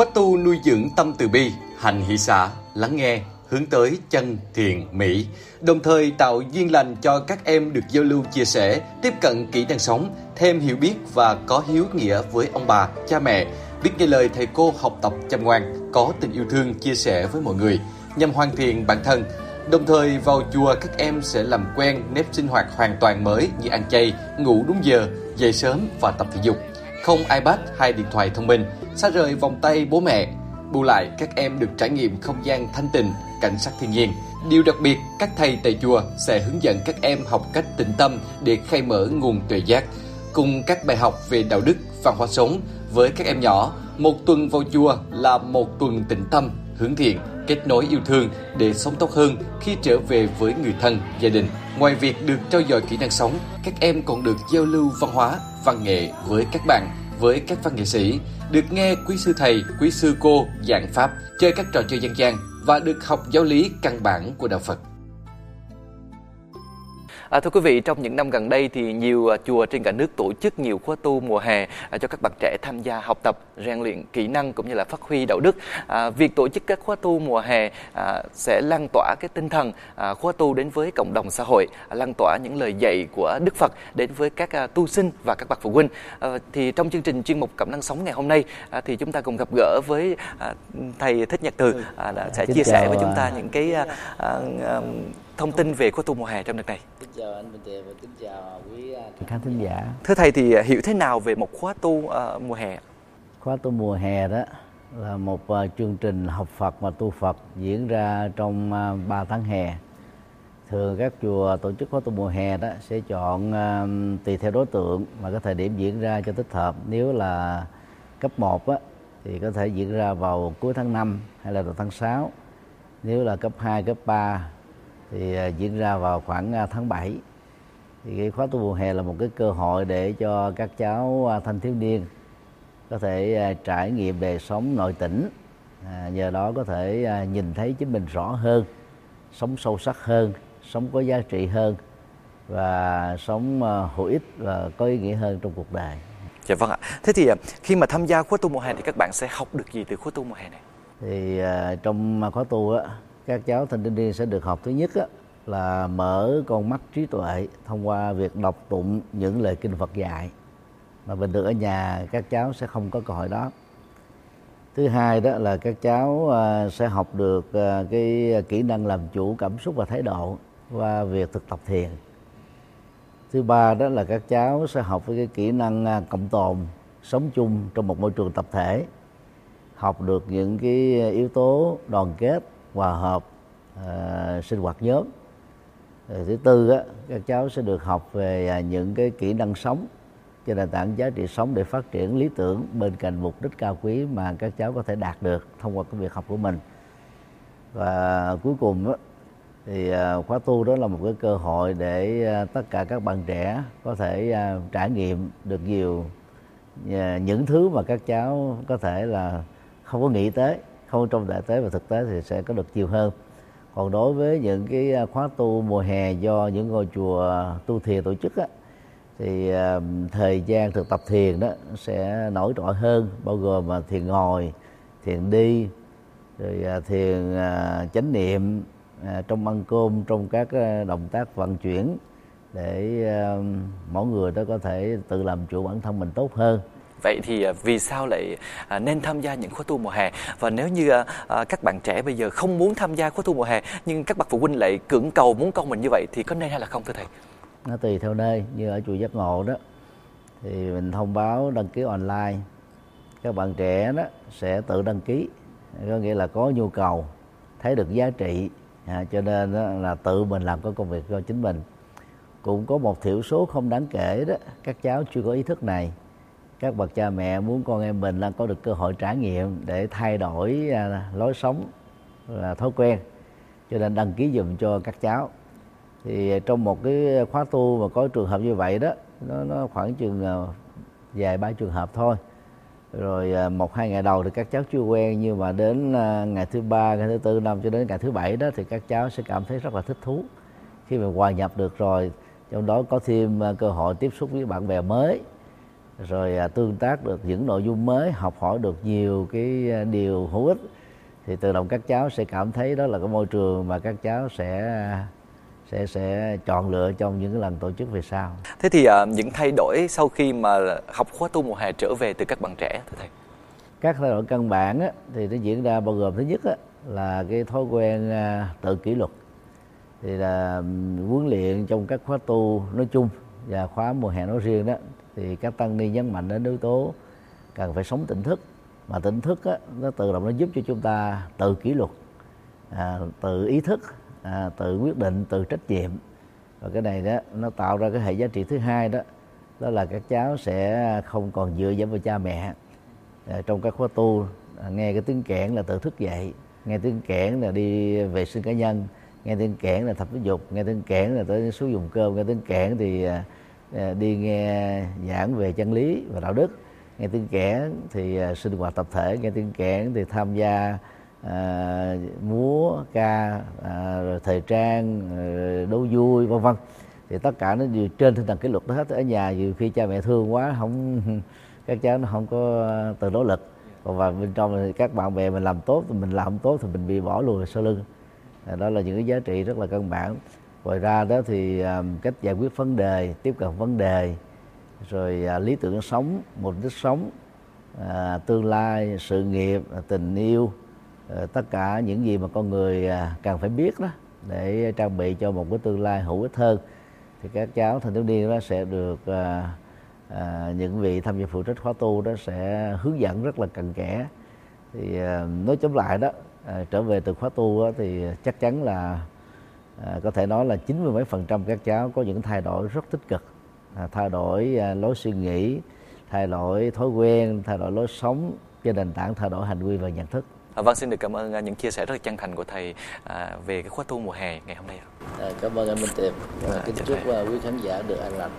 Khóa tu nuôi dưỡng tâm từ bi, hành hỷ xã, lắng nghe, hướng tới chân thiện mỹ, đồng thời tạo duyên lành cho các em được giao lưu chia sẻ, tiếp cận kỹ năng sống, thêm hiểu biết và có hiếu nghĩa với ông bà, cha mẹ, biết nghe lời thầy cô học tập chăm ngoan, có tình yêu thương chia sẻ với mọi người, nhằm hoàn thiện bản thân. Đồng thời vào chùa các em sẽ làm quen nếp sinh hoạt hoàn toàn mới như ăn chay, ngủ đúng giờ, dậy sớm và tập thể dục. Không iPad hay điện thoại thông minh, xa rời vòng tay bố mẹ. Bù lại, các em được trải nghiệm không gian thanh tịnh, cảnh sắc thiên nhiên. Điều đặc biệt, các thầy tại chùa sẽ hướng dẫn các em học cách tĩnh tâm để khai mở nguồn tuệ giác, cùng các bài học về đạo đức, văn hóa sống với các em nhỏ. Một tuần vào chùa là một tuần tĩnh tâm, hướng thiện, kết nối yêu thương để sống tốt hơn khi trở về với người thân, gia đình. Ngoài việc được trao dồi kỹ năng sống, các em còn được giao lưu văn hóa, văn nghệ với các bạn, với các văn nghệ sĩ, được nghe quý sư thầy, quý sư cô giảng pháp, chơi các trò chơi dân gian và được học giáo lý căn bản của đạo Phật. À, thưa quý vị, trong những năm gần đây thì nhiều à, chùa trên cả nước tổ chức nhiều khóa tu mùa hè à, cho các bạn trẻ tham gia học tập, rèn luyện kỹ năng cũng như là phát huy đạo đức. À, việc tổ chức các khóa tu mùa hè à, sẽ lan tỏa cái tinh thần à, khóa tu đến với cộng đồng xã hội, à, lan tỏa những lời dạy của Đức Phật đến với các à, tu sinh và các bậc phụ huynh. À, thì trong chương trình chuyên mục Cảm năng sống ngày hôm nay à, thì chúng ta cùng gặp gỡ với à, thầy Thích Nhật Từ à, đã, sẽ Kính chia sẻ với chúng ta à, những cái à, à, thông tin về khóa tu mùa hè trong đợt này. Kính chào anh Bình Tiệp và kính chào quý à, khán thính giả. Thưa thầy thì à, hiểu thế nào về một khóa tu à, mùa hè? khóa tu mùa hè đó là một ờ, chương trình học Phật và tu Phật diễn ra trong ờ, 3 tháng hè. Thường các chùa tổ chức khóa tu mùa hè đó sẽ chọn ờ, tùy theo đối tượng và cái thời điểm diễn ra cho thích hợp. Nếu là cấp 1 á, thì có thể diễn ra vào cuối tháng 5 hay là đầu tháng 6 nếu là cấp 2, cấp 3 thì ờ, diễn ra vào khoảng ờ, tháng 7 thì cái khóa tu mùa hè là một cái cơ hội để cho các cháu ờ, thanh thiếu niên có thể à, trải nghiệm đời sống nội tỉnh à, nhờ đó có thể à, nhìn thấy chính mình rõ hơn sống sâu sắc hơn sống có giá trị hơn và sống à, hữu ích và có ý nghĩa hơn trong cuộc đời Dạ vâng ạ. Thế thì à, khi mà tham gia khóa tu mùa hè thì các bạn sẽ học được gì từ khóa tu mùa hè này? thì à, trong khóa tu á các cháu thanh thiếu niên sẽ được học thứ nhất á, là mở con mắt trí tuệ thông qua việc đọc tụng những lời kinh Phật dạy. Mà bình thường ở nhà các cháu sẽ không có cơ hội đó. Thứ hai đó là các cháu ờ, sẽ học được ờ, cái kỹ năng làm chủ cảm xúc và thái độ qua việc thực tập thiền. Thứ ba đó là các cháu sẽ học với cái kỹ năng ờ, cộng tồn sống chung trong một môi trường tập thể. Học được những cái yếu tố đoàn kết hòa hợp à, sinh hoạt nhóm. Rồi thứ tư á, các cháu sẽ được học về à, những cái kỹ năng sống trên nền tảng giá trị sống để phát triển lý tưởng bên cạnh mục đích cao quý mà các cháu có thể đạt được thông qua cái việc học của mình. Và cuối cùng á, thì à, khóa tu đó là một cái cơ hội để à, tất cả các bạn trẻ có thể à, trải nghiệm được nhiều à, những thứ mà các cháu có thể là không có nghĩ tới không trong đại tế và thực tế thì sẽ có được nhiều hơn. Còn đối với những cái à, khóa tu mùa hè do những ngôi chùa tu thiền tổ chức á, thì à, thời gian thực tập thiền đó sẽ nổi trội hơn bao gồm mà thiền ngồi thiền đi rồi à, thiền chánh niệm trong ăn cơm trong các động tác vận chuyển để mỗi người đó có thể tự làm chủ bản thân mình tốt hơn. Vậy thì à, vì sao lại à, nên tham gia những khóa tu mùa hè? Và nếu như à, các bạn trẻ bây giờ không muốn tham gia khóa tu mùa hè nhưng các bậc phụ huynh lại cưỡng cầu muốn con mình như vậy thì có nên hay là không thưa thầy? nó tùy theo nơi như ở chùa giác ngộ đó. Thì mình thông báo đăng ký online. Các bạn trẻ đó sẽ tự đăng ký. Có nghĩa là có nhu cầu thấy được giá trị. À, cho nên đó là tự mình làm cái công việc cho chính mình. Cũng có một thiểu số không đáng kể đó các cháu chưa có ý thức này các bậc cha mẹ muốn con em mình là có được cơ hội trải nghiệm để thay đổi à, lối sống là thói quen. Cho nên đăng ký dùm cho các cháu. Thì trong một cái khóa tu mà có trường hợp như vậy đó nó, nó khoảng chừng à, vài ba trường hợp thôi. Rồi à, một hai ngày đầu thì các cháu chưa quen nhưng mà đến ngày thứ ba ngày thứ tư năm cho đến ngày thứ bảy đó thì các cháu sẽ cảm thấy rất là thích thú. Khi mà hòa nhập được rồi trong đó có thêm cơ hội tiếp xúc với bạn bè mới rồi à, tương tác được những nội dung mới học hỏi được nhiều cái à, điều hữu ích thì tự động các cháu sẽ cảm thấy đó là cái môi trường mà các cháu sẽ sẽ sẽ chọn lựa trong những lần tổ chức về sau. Thế thì uh, những thay đổi sau khi mà học khóa tu mùa hè trở về từ các bạn trẻ thưa thầy? Các thay đổi căn bản á, thì nó diễn ra bao gồm thứ nhất á, là cái thói quen uh, tự kỷ luật thì là huấn luyện trong các khóa tu nói chung và khóa mùa hè nói riêng đó thì các tăng ni nhấn mạnh đến yếu tố cần phải sống tỉnh thức. Mà tỉnh thức á, nó tự động nó giúp cho chúng ta tự kỷ luật à, tự ý thức à, tự quyết định tự trách nhiệm. Và cái này đó nó tạo ra cái hệ giá trị thứ hai đó đó là các cháu sẽ không còn dựa dẫm vào cha mẹ. À, trong các khóa tu à, nghe cái tiếng kẽn là tự thức dậy nghe tiếng kẽn là đi vệ sinh cá nhân nghe tiếng kẽn là tập thể dục nghe tiếng kẽn là tới xuống dùng cơm nghe tiếng kẽn thì à, Ờ, đi nghe giảng về chân lý và đạo đức. Nghe tiếng kẽn thì ờ, sinh hoạt tập thể nghe tiếng kẽn thì tham gia à, múa ca à, rồi thời trang rồi đấu vui vân vân. Thì tất cả nó đều trên tinh thần kỷ luật đó hết. Ở nhà nhiều khi cha mẹ thương quá không các cháu nó không có từ nỗ lực. Còn vào bên trong thì các bạn bè mình làm tốt thì mình làm không tốt thì mình bị bỏ lùi sau lưng. Đó là những cái giá trị rất là căn bản ngoài ra đó thì à, cách giải quyết vấn đề tiếp cận vấn đề rồi à, lý tưởng sống mục đích sống à, tương lai sự nghiệp à, tình yêu à, tất cả những gì mà con người à, cần phải biết đó để trang bị cho một cái tương lai hữu ích hơn thì các cháu thanh thiếu niên đó sẽ được à, à, những vị tham gia phụ trách khóa tu đó sẽ hướng dẫn rất là cặn kẽ. Thì à, nói chấm lại đó à, trở về từ khóa tu đó, thì chắc chắn là à, có thể nói là chín mươi mấy phần trăm các cháu có những thay đổi rất tích cực à, thay đổi à, lối suy nghĩ thay đổi thói quen thay đổi lối sống trên nền tảng thay đổi hành vi và nhận thức À, vâng, xin được cảm ơn những chia sẻ rất là chân thành của thầy à, về cái khóa tu mùa hè ngày hôm nay. À, cảm ơn anh Minh Tiệp và à, kính chúc thầy. quý khán giả được an lành.